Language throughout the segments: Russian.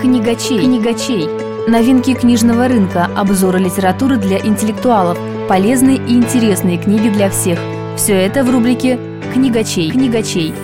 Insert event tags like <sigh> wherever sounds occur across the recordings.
Книгачей. Книгачей. Новинки книжного рынка, обзоры литературы для интеллектуалов, полезные и интересные книги для всех. Все это в рубрике «Книгачей». Книгачей.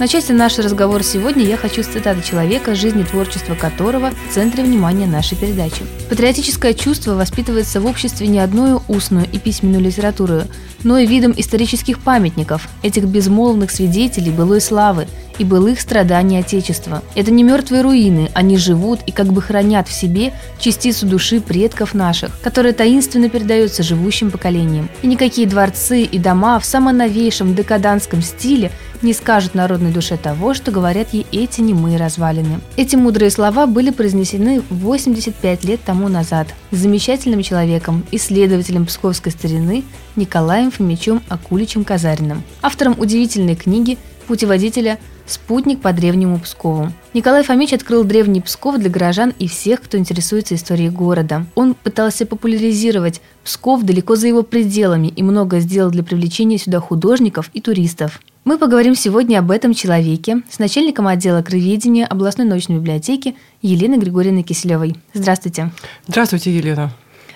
Начать наш разговор сегодня я хочу с цитаты человека, жизни творчества которого в центре внимания нашей передачи. Патриотическое чувство воспитывается в обществе не одной устную и письменную литературу, но и видом исторических памятников, этих безмолвных свидетелей былой славы и былых страданий Отечества. Это не мертвые руины, они живут и как бы хранят в себе частицу души предков наших, которая таинственно передается живущим поколениям. И никакие дворцы и дома в самом новейшем декадантском стиле не скажут народной душе того, что говорят ей эти немые развалины. Эти мудрые слова были произнесены 85 лет тому назад замечательным человеком, исследователем псковской старины Николаем Фомичем Акуличем Казариным, автором удивительной книги путеводителя «Спутник по древнему Пскову». Николай Фомич открыл древний Псков для горожан и всех, кто интересуется историей города. Он пытался популяризировать Псков далеко за его пределами и много сделал для привлечения сюда художников и туристов. Мы поговорим сегодня об этом человеке с начальником отдела краеведения областной научной библиотеки Еленой Григорьевной Киселевой. Здравствуйте. Здравствуйте, Елена.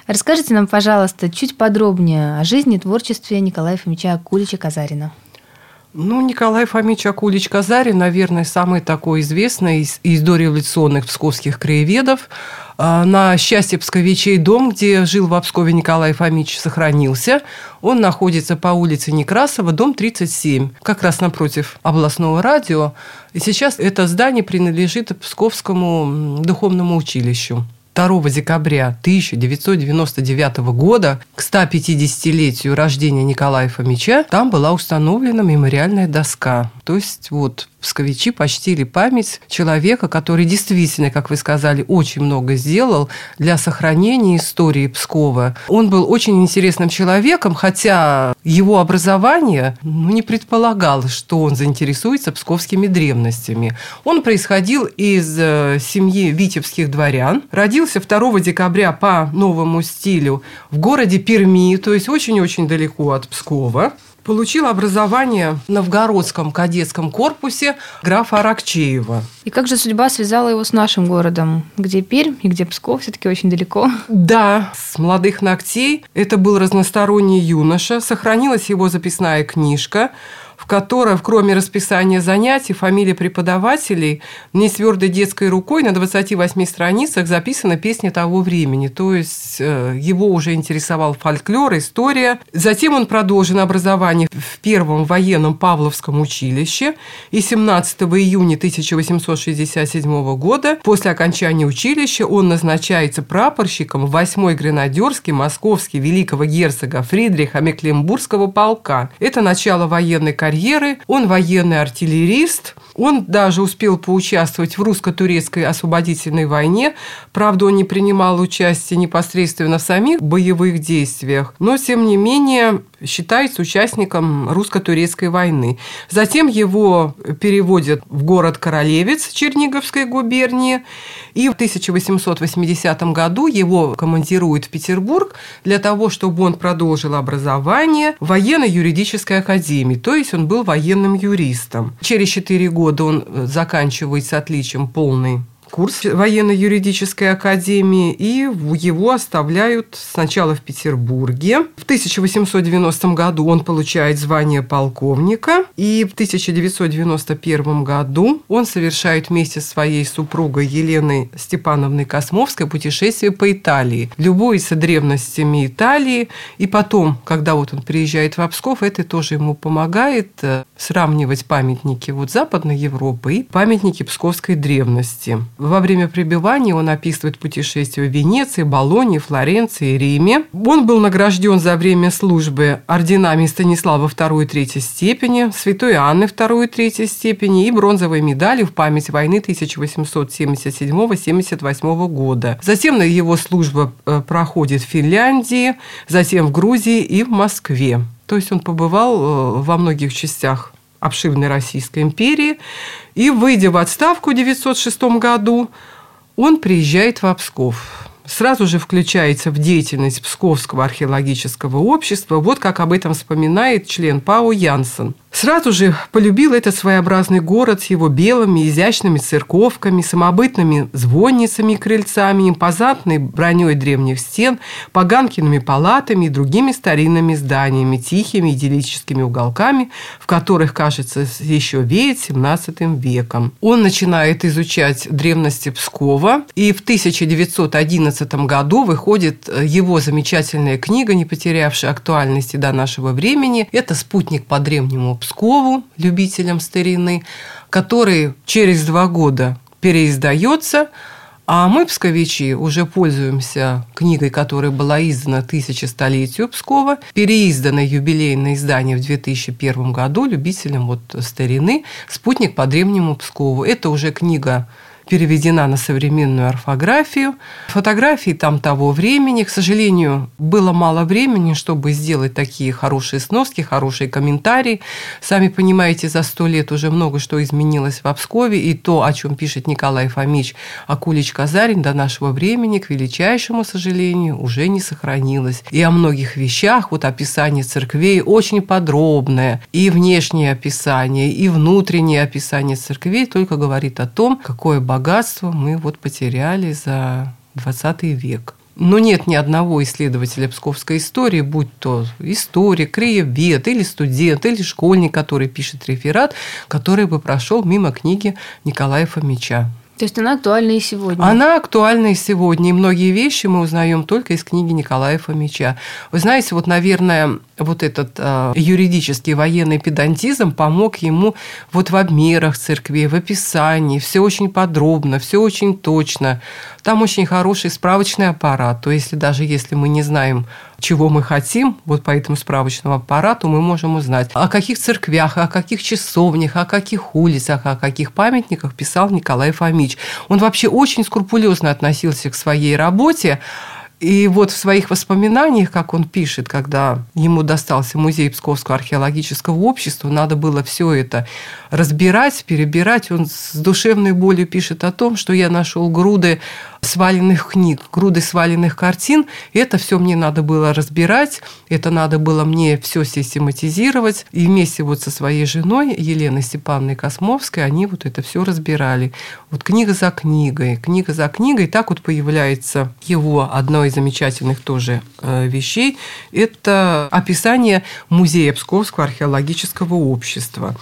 Расскажите нам, пожалуйста, чуть подробнее о жизни и творчестве Николая Фомича Акулича Казарина. Ну, Николай Фомич Акулич Казарин, наверное, самый такой известный из, из дореволюционных псковских краеведов. А, на счастье псковичей дом, где жил в Пскове Николай Фомич, сохранился. Он находится по улице Некрасова, дом 37, как раз напротив областного радио. И сейчас это здание принадлежит Псковскому духовному училищу. 2 декабря 1999 года к 150-летию рождения Николая Фомича там была установлена мемориальная доска. То есть вот псковичи почтили память человека, который действительно, как вы сказали, очень много сделал для сохранения истории Пскова. Он был очень интересным человеком, хотя его образование ну, не предполагало, что он заинтересуется псковскими древностями. Он происходил из э, семьи витебских дворян, родился 2 декабря по новому стилю в городе Перми, то есть очень-очень далеко от Пскова. Получил образование в Новгородском кадетском корпусе графа Аракчеева. И как же судьба связала его с нашим городом, где Пермь и где Псков все-таки очень далеко? Да, с молодых ногтей. Это был разносторонний юноша. Сохранилась его записная книжка в которой, кроме расписания занятий, фамилии преподавателей, не твердой детской рукой на 28 страницах записана песня того времени. То есть э, его уже интересовал фольклор, история. Затем он продолжил образование в первом военном Павловском училище. И 17 июня 1867 года, после окончания училища, он назначается прапорщиком 8-й гренадерский московский великого герцога Фридриха Мекленбургского полка. Это начало военной карьеры. Он военный артиллерист. Он даже успел поучаствовать в русско-турецкой освободительной войне. Правда, он не принимал участие непосредственно в самих боевых действиях, но, тем не менее, считается участником русско-турецкой войны. Затем его переводят в город Королевец Черниговской губернии, и в 1880 году его командируют в Петербург для того, чтобы он продолжил образование в военно-юридической академии, то есть он был военным юристом. Через четыре года он заканчивает с отличием полный курс военно-юридической академии, и его оставляют сначала в Петербурге. В 1890 году он получает звание полковника, и в 1991 году он совершает вместе с своей супругой Еленой Степановной Космовской путешествие по Италии, любуется древностями Италии, и потом, когда вот он приезжает в Псков, это тоже ему помогает э, сравнивать памятники вот Западной Европы и памятники псковской древности. Во время пребывания он описывает путешествия в Венеции, Болонии, Флоренции, Риме. Он был награжден за время службы орденами Станислава II и III степени, Святой Анны II и III степени и бронзовой медалью в память войны 1877-78 года. Затем его служба э, проходит в Финляндии, затем в Грузии и в Москве. То есть он побывал э, во многих частях обширной Российской империи. И, выйдя в отставку в 1906 году, он приезжает в Псков. Сразу же включается в деятельность Псковского археологического общества. Вот как об этом вспоминает член ПАО Янсен. Сразу же полюбил этот своеобразный город с его белыми, изящными церковками, самобытными звонницами и крыльцами, импозантной броней древних стен, поганкиными палатами и другими старинными зданиями, тихими идиллическими уголками, в которых, кажется, еще веет 17 веком. Он начинает изучать древности Пскова, и в 1911 году выходит его замечательная книга, не потерявшая актуальности до нашего времени. Это «Спутник по древнему Пскову любителям старины, который через два года переиздается, а мы, псковичи, уже пользуемся книгой, которая была издана тысячестолетию Пскова, переизданное юбилейное издание в 2001 году любителям вот старины «Спутник по древнему Пскову». Это уже книга переведена на современную орфографию. Фотографии там того времени. К сожалению, было мало времени, чтобы сделать такие хорошие сноски, хорошие комментарии. Сами понимаете, за сто лет уже много что изменилось в Обскове, и то, о чем пишет Николай Фомич Акулич Казарин, до нашего времени, к величайшему сожалению, уже не сохранилось. И о многих вещах, вот описание церквей очень подробное, и внешнее описание, и внутреннее описание церквей только говорит о том, какое мы вот потеряли за 20 век. Но нет ни одного исследователя псковской истории, будь то историк, краевед, или студент, или школьник, который пишет реферат, который бы прошел мимо книги Николая Фомича. То есть она актуальна и сегодня? Она актуальна и сегодня. И многие вещи мы узнаем только из книги Николая Фомича. Вы знаете, вот, наверное, вот этот э, юридический военный педантизм помог ему вот в обмерах церкви, в описании. Все очень подробно, все очень точно. Там очень хороший справочный аппарат. То есть, даже если мы не знаем чего мы хотим, вот по этому справочному аппарату мы можем узнать, о каких церквях, о каких часовнях, о каких улицах, о каких памятниках писал Николай Фомич. Он вообще очень скрупулезно относился к своей работе, и вот в своих воспоминаниях, как он пишет, когда ему достался музей Псковского археологического общества, надо было все это разбирать, перебирать. Он с душевной болью пишет о том, что я нашел груды сваленных книг, груды сваленных картин. Это все мне надо было разбирать, это надо было мне все систематизировать. И вместе вот со своей женой Еленой Степановной Космовской они вот это все разбирали. Вот книга за книгой, книга за книгой. Так вот появляется его одно из замечательных тоже э, вещей. Это описание музея Псковского археологического общества.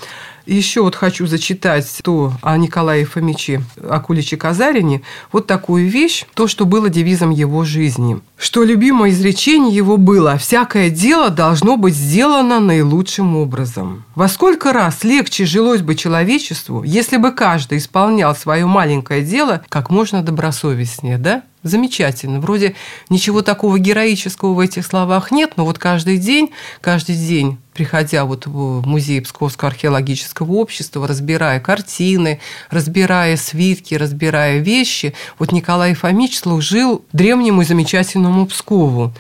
Еще вот хочу зачитать то о Николае Фомиче Акуличе Казарине. Вот такую вещь, то, что было девизом его жизни. Что любимое изречение его было «Всякое дело должно быть сделано наилучшим образом». Во сколько раз легче жилось бы человечеству, если бы каждый исполнял свое маленькое дело как можно добросовестнее, да? Замечательно. Вроде ничего такого героического в этих словах нет, но вот каждый день, каждый день, приходя вот в музей Псковского археологического общества, разбирая картины, разбирая свитки, разбирая вещи, вот Николай Фомич служил древнему и замечательному Пскову.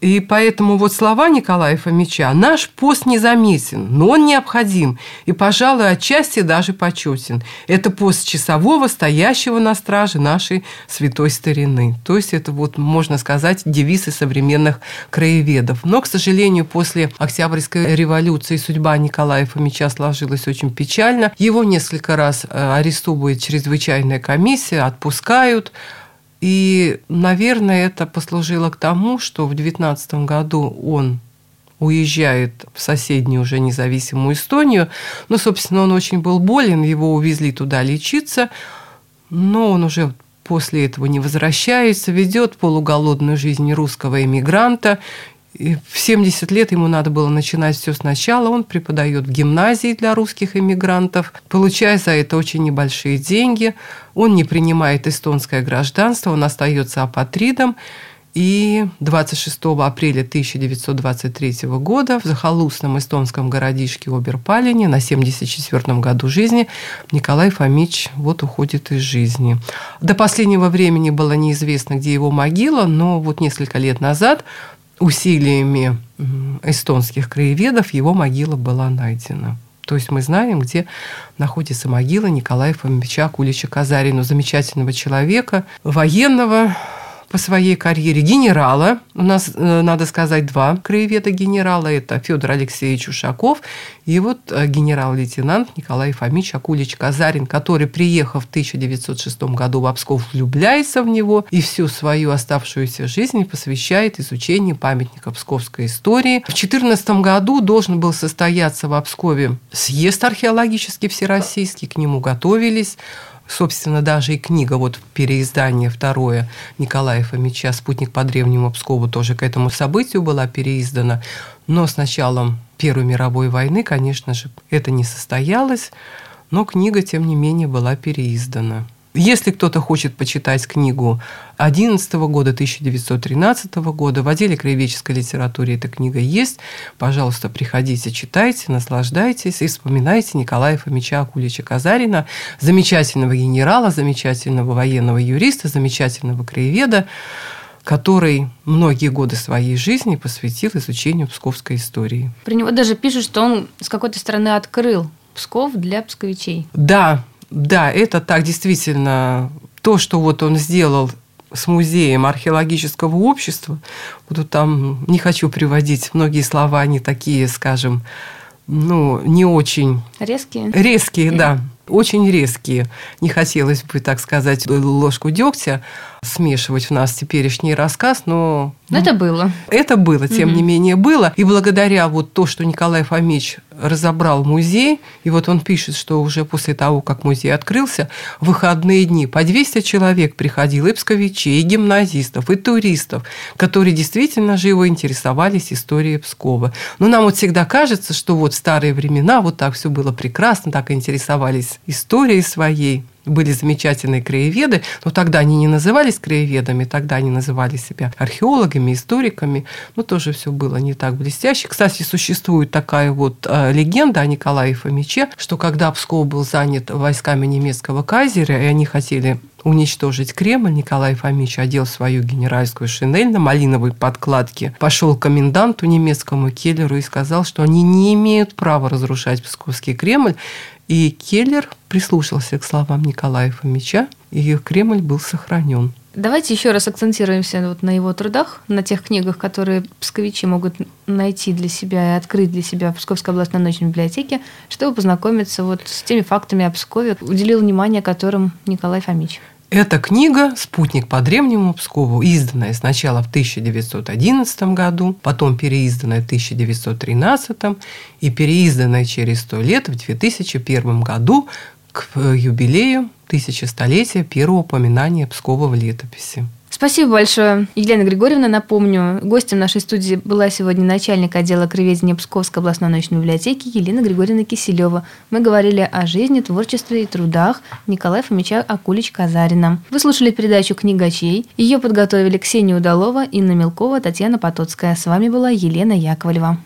И поэтому вот слова Николая Фомича «Наш пост незаметен, но он необходим и, пожалуй, отчасти даже почетен. Это пост часового, стоящего на страже нашей святой старины». То есть это вот, можно сказать, девизы современных краеведов. Но, к сожалению, после Октябрьской революции судьба Николая Фомича сложилась очень печально. Его несколько раз э, арестовывает чрезвычайная комиссия, отпускают – и, наверное, это послужило к тому, что в 2019 году он уезжает в соседнюю уже независимую Эстонию. Ну, собственно, он очень был болен, его увезли туда лечиться, но он уже после этого не возвращается, ведет полуголодную жизнь русского эмигранта и в 70 лет ему надо было начинать все сначала. Он преподает в гимназии для русских иммигрантов, получая за это очень небольшие деньги. Он не принимает эстонское гражданство, он остается апатридом. И 26 апреля 1923 года в захолустном эстонском городишке Оберпалине на 74-м году жизни Николай Фомич вот уходит из жизни. До последнего времени было неизвестно, где его могила, но вот несколько лет назад усилиями эстонских краеведов его могила была найдена. То есть мы знаем, где находится могила Николая Фомича Кулича Казарину, замечательного человека, военного, по своей карьере генерала. У нас, э, надо сказать, два краеведа генерала. Это Федор Алексеевич Ушаков и вот э, генерал-лейтенант Николай Фомич Акулич Казарин, который, приехав в 1906 году в Псков, влюбляется в него и всю свою оставшуюся жизнь посвящает изучению памятника псковской истории. В 2014 году должен был состояться в Пскове съезд археологический всероссийский, к нему готовились собственно, даже и книга, вот переиздание второе Николая Фомича «Спутник по древнему Пскову» тоже к этому событию была переиздана. Но с началом Первой мировой войны, конечно же, это не состоялось, но книга, тем не менее, была переиздана. Если кто-то хочет почитать книгу 11 года, 1913 года, в отделе краеведческой литературы эта книга есть. Пожалуйста, приходите, читайте, наслаждайтесь и вспоминайте Николая Фомича Акулича Казарина, замечательного генерала, замечательного военного юриста, замечательного краеведа, который многие годы своей жизни посвятил изучению псковской истории. Про него даже пишут, что он с какой-то стороны открыл Псков для псковичей. Да, да, это так действительно то, что вот он сделал с музеем археологического общества, вот там не хочу приводить многие слова, они такие, скажем, ну, не очень... Резкие? Резкие, да. <laughs> Очень резкие. Не хотелось бы, так сказать, ложку дегтя смешивать в нас теперешний рассказ, но... Но это было. Это было, тем угу. не менее было. И благодаря вот то, что Николай Фомич разобрал музей, и вот он пишет, что уже после того, как музей открылся, в выходные дни по 200 человек приходило и псковичей, и гимназистов, и туристов, которые действительно живо интересовались историей Пскова. Но нам вот всегда кажется, что вот в старые времена вот так все было прекрасно, так интересовались историей своей. Были замечательные краеведы, но тогда они не назывались краеведами, тогда они называли себя археологами, историками, но тоже все было не так блестяще. Кстати, существует такая вот э, легенда о Николае Фомиче, что когда Псков был занят войсками немецкого кайзера, и они хотели уничтожить Кремль, Николай Фомич одел свою генеральскую шинель на малиновой подкладке, пошел к коменданту немецкому Келлеру и сказал, что они не имеют права разрушать Псковский Кремль, и Келлер прислушался к словам Николая Фомича, и Кремль был сохранен. Давайте еще раз акцентируемся вот на его трудах, на тех книгах, которые псковичи могут найти для себя и открыть для себя в Псковской областной научной библиотеке, чтобы познакомиться вот с теми фактами о Пскове, уделил внимание которым Николай Фомич. Эта книга «Спутник по древнему Пскову», изданная сначала в 1911 году, потом переизданная в 1913 и переизданная через сто лет в 2001 году к юбилею тысячестолетия первого упоминания Пскова в летописи. Спасибо большое, Елена Григорьевна. Напомню, гостем нашей студии была сегодня начальник отдела краеведения Псковской областной научной библиотеки Елена Григорьевна Киселева. Мы говорили о жизни, творчестве и трудах Николая Фомича Акулич-Казарина. Вы слушали передачу «Книгачей». Ее подготовили Ксения Удалова, Инна Мелкова, Татьяна Потоцкая. С вами была Елена Яковлева.